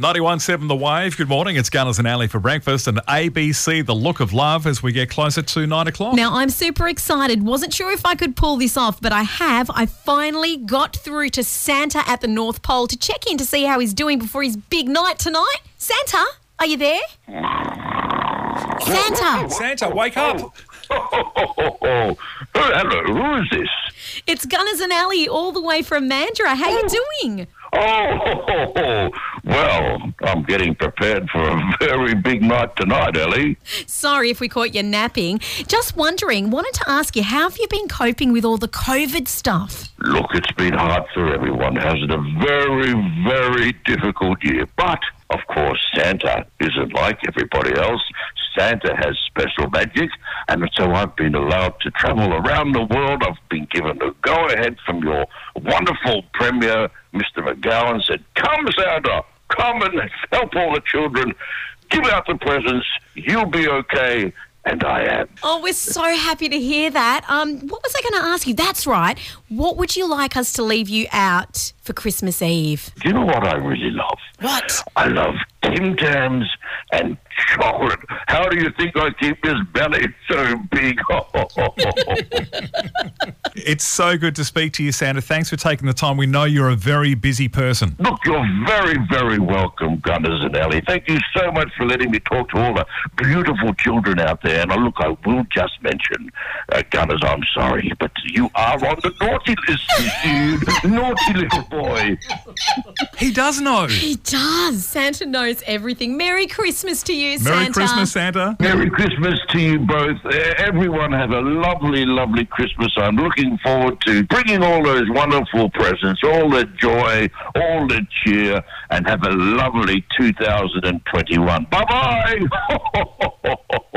91.7 The Wave. Good morning. It's Gunners and Ali for breakfast and ABC, The Look of Love, as we get closer to 9 o'clock. Now, I'm super excited. Wasn't sure if I could pull this off, but I have. I finally got through to Santa at the North Pole to check in to see how he's doing before his big night tonight. Santa, are you there? Santa, Santa, wake up. Oh, hello, who is this? it's Gunners and Ali all the way from Mandurah. How you oh. doing? Oh, well, I'm getting prepared for a very big night tonight, Ellie. Sorry if we caught you napping. Just wondering, wanted to ask you, how have you been coping with all the COVID stuff? Look, it's been hard for everyone, hasn't it? A very, very difficult year. But, of course, Santa isn't like everybody else. Santa has special magic, and so I've been allowed to travel around the world. I've been given a go ahead from your wonderful Premier, Mr. McGowan, said, Come, Santa, come and help all the children, give out the presents, you'll be okay. And I am. Oh, we're so happy to hear that. Um, what was I going to ask you? That's right. What would you like us to leave you out for Christmas Eve? Do you know what I really love? What? I love Tim Tams and chocolate. Do you think I keep this belly so big? It's so good to speak to you, Santa. Thanks for taking the time. We know you're a very busy person. Look, you're very, very welcome, Gunners and Ellie. Thank you so much for letting me talk to all the beautiful children out there. And uh, look, I will just mention, uh, Gunners, I'm sorry, but you are on the naughty list, you naughty little boy. He does know. He does. Santa knows everything. Merry Christmas to you, Santa. Merry Santa. Christmas, Santa. Merry Christmas to you both. Uh, everyone have a lovely, lovely Christmas. I'm looking forward to bringing all those wonderful presents, all the joy, all the cheer, and have a lovely 2021. Bye bye.